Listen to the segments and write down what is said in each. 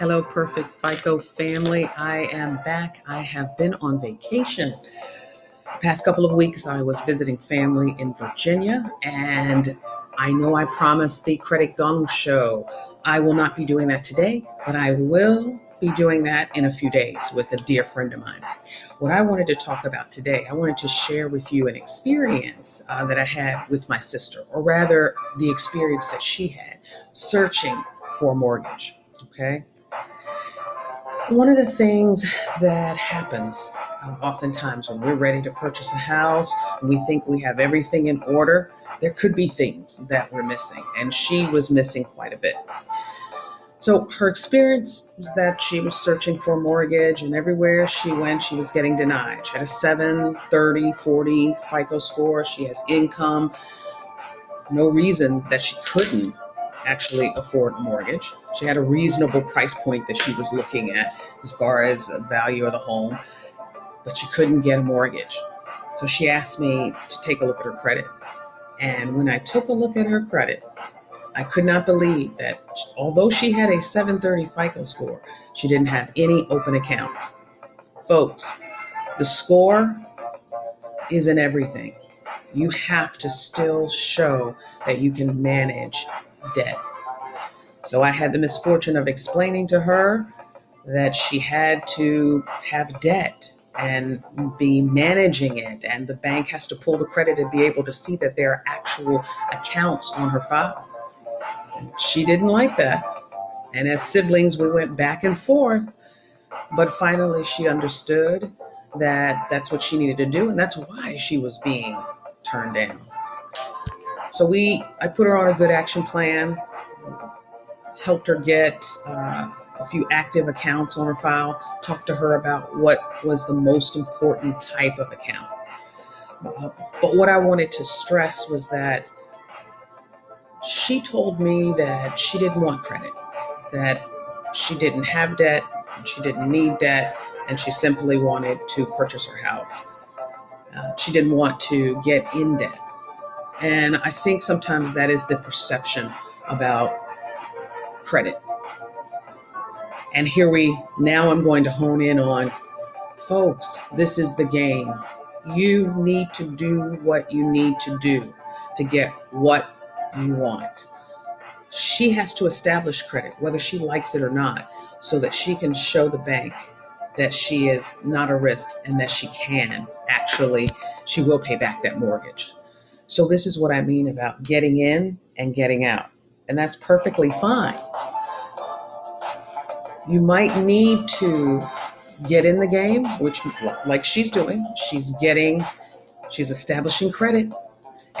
Hello, Perfect FICO family. I am back. I have been on vacation. The past couple of weeks, I was visiting family in Virginia, and I know I promised the Credit Gong Show. I will not be doing that today, but I will be doing that in a few days with a dear friend of mine. What I wanted to talk about today, I wanted to share with you an experience uh, that I had with my sister, or rather, the experience that she had searching for a mortgage. Okay. One of the things that happens um, oftentimes when we're ready to purchase a house, we think we have everything in order, there could be things that we're missing, and she was missing quite a bit. So her experience was that she was searching for a mortgage, and everywhere she went, she was getting denied. She had a 730, 40 FICO score. She has income. No reason that she couldn't actually afford a mortgage. She had a reasonable price point that she was looking at as far as the value of the home, but she couldn't get a mortgage. So she asked me to take a look at her credit. And when I took a look at her credit, I could not believe that although she had a 730 FICO score, she didn't have any open accounts. Folks, the score isn't everything. You have to still show that you can manage debt. So I had the misfortune of explaining to her that she had to have debt and be managing it, and the bank has to pull the credit and be able to see that there are actual accounts on her file. She didn't like that. And as siblings, we went back and forth. But finally, she understood that that's what she needed to do, and that's why she was being turned down. So we, I put her on a good action plan, helped her get uh, a few active accounts on her file, talked to her about what was the most important type of account. Uh, but what I wanted to stress was that she told me that she didn't want credit, that she didn't have debt, she didn't need debt, and she simply wanted to purchase her house. Uh, she didn't want to get in debt. And I think sometimes that is the perception about credit. And here we, now I'm going to hone in on folks, this is the game. You need to do what you need to do to get what you want. She has to establish credit, whether she likes it or not, so that she can show the bank that she is not a risk and that she can actually, she will pay back that mortgage. So, this is what I mean about getting in and getting out. And that's perfectly fine. You might need to get in the game, which, like she's doing, she's getting, she's establishing credit,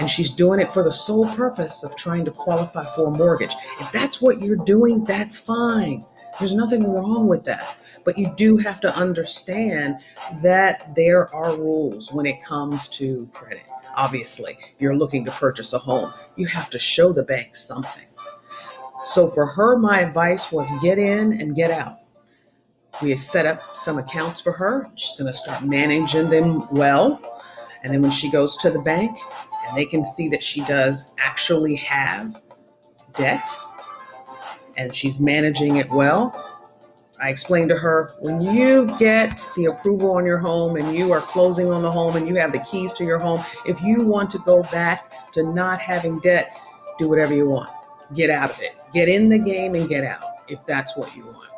and she's doing it for the sole purpose of trying to qualify for a mortgage. If that's what you're doing, that's fine. There's nothing wrong with that. But you do have to understand that there are rules when it comes to credit. Obviously, if you're looking to purchase a home, you have to show the bank something. So for her, my advice was get in and get out. We set up some accounts for her. She's going to start managing them well. And then when she goes to the bank, and they can see that she does actually have debt and she's managing it well. I explained to her when you get the approval on your home and you are closing on the home and you have the keys to your home, if you want to go back to not having debt, do whatever you want. Get out of it. Get in the game and get out if that's what you want.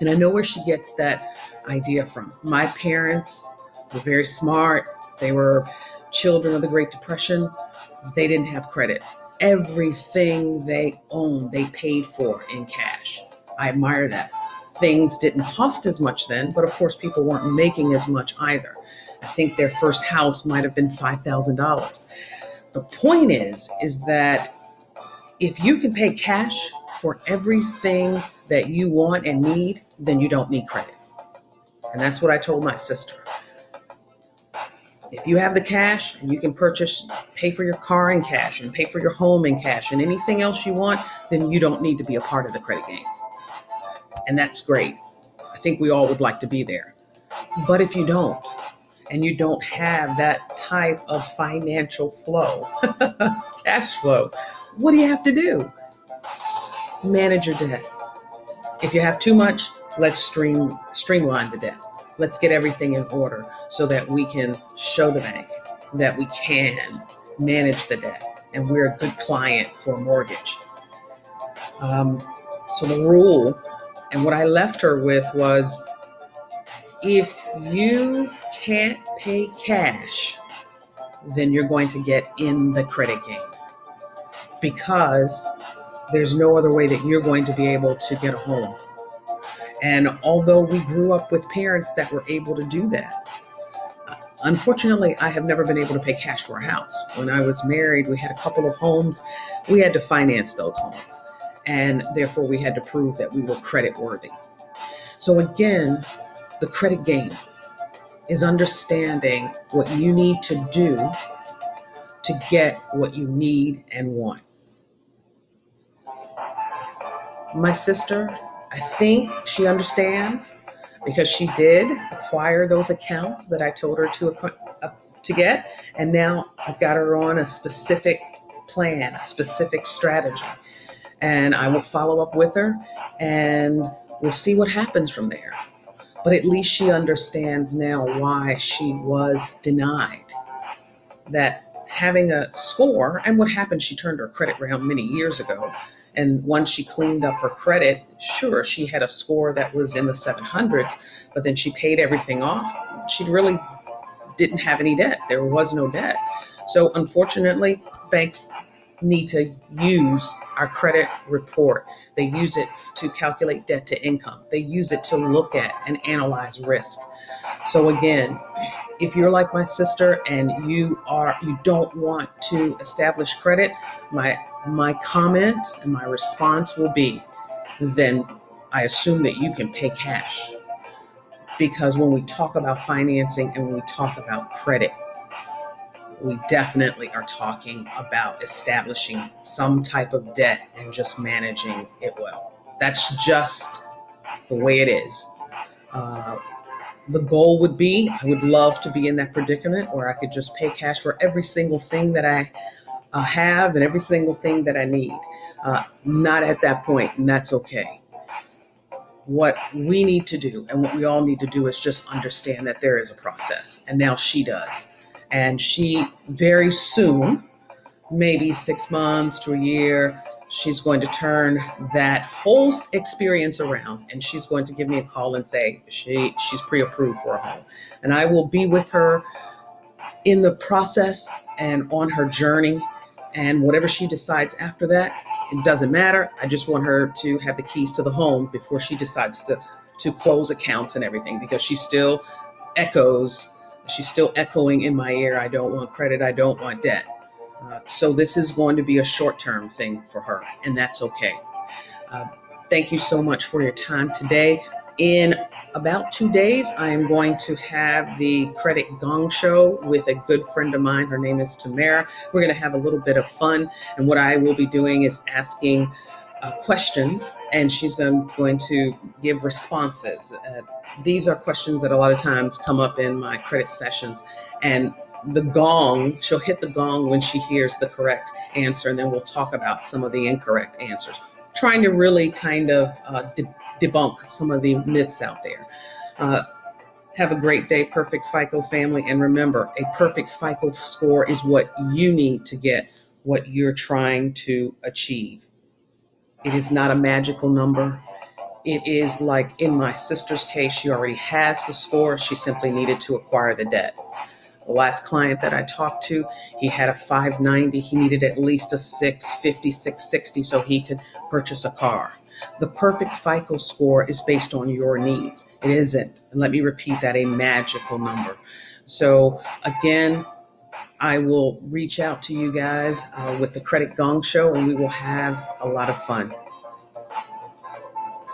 And I know where she gets that idea from. My parents were very smart. They were children of the Great Depression, they didn't have credit. Everything they owned, they paid for in cash. I admire that. Things didn't cost as much then, but of course, people weren't making as much either. I think their first house might have been $5,000. The point is, is that if you can pay cash for everything that you want and need, then you don't need credit. And that's what I told my sister. If you have the cash and you can purchase, pay for your car in cash and pay for your home in cash and anything else you want, then you don't need to be a part of the credit game. And that's great. I think we all would like to be there. But if you don't, and you don't have that type of financial flow, cash flow, what do you have to do? Manage your debt. If you have too much, let's stream streamline the debt. Let's get everything in order so that we can show the bank that we can manage the debt and we're a good client for a mortgage. Um, so the rule and what I left her with was if you can't pay cash, then you're going to get in the credit game because there's no other way that you're going to be able to get a home. And although we grew up with parents that were able to do that, unfortunately, I have never been able to pay cash for a house. When I was married, we had a couple of homes. We had to finance those homes. And therefore, we had to prove that we were credit worthy. So, again, the credit game is understanding what you need to do to get what you need and want. My sister, I think she understands because she did acquire those accounts that I told her to uh, to get, and now I've got her on a specific plan, a specific strategy, and I will follow up with her, and we'll see what happens from there. But at least she understands now why she was denied that having a score and what happened she turned her credit around many years ago and once she cleaned up her credit, sure, she had a score that was in the 700s, but then she paid everything off. She really didn't have any debt. There was no debt. So unfortunately, banks need to use our credit report. They use it to calculate debt to income. They use it to look at and analyze risk. So again, if you're like my sister and you are you don't want to establish credit, my my comment and my response will be then I assume that you can pay cash. Because when we talk about financing and when we talk about credit, we definitely are talking about establishing some type of debt and just managing it well. That's just the way it is. Uh, the goal would be I would love to be in that predicament where I could just pay cash for every single thing that I uh, have and every single thing that I need. Uh, not at that point, and that's okay. What we need to do and what we all need to do is just understand that there is a process, and now she does. And she very soon, maybe six months to a year, she's going to turn that whole experience around and she's going to give me a call and say she she's pre-approved for a home and i will be with her in the process and on her journey and whatever she decides after that, it doesn't matter. I just want her to have the keys to the home before she decides to, to close accounts and everything because she still echoes, she's still echoing in my ear, I don't want credit, I don't want debt. Uh, so this is going to be a short term thing for her, and that's okay. Uh, thank you so much for your time today. In about two days, I am going to have the Credit Gong Show with a good friend of mine. Her name is Tamara. We're going to have a little bit of fun, and what I will be doing is asking uh, questions, and she's going, going to give responses. Uh, these are questions that a lot of times come up in my credit sessions, and the gong, she'll hit the gong when she hears the correct answer, and then we'll talk about some of the incorrect answers trying to really kind of uh, de- debunk some of the myths out there. Uh, have a great day, Perfect FICO family. And remember, a perfect FICO score is what you need to get what you're trying to achieve. It is not a magical number. It is like in my sister's case, she already has the score. She simply needed to acquire the debt. The last client that I talked to, he had a 590. He needed at least a 650, 660 so he could purchase a car. The perfect FICO score is based on your needs. It isn't, and let me repeat that, a magical number. So, again, I will reach out to you guys uh, with the Credit Gong Show and we will have a lot of fun.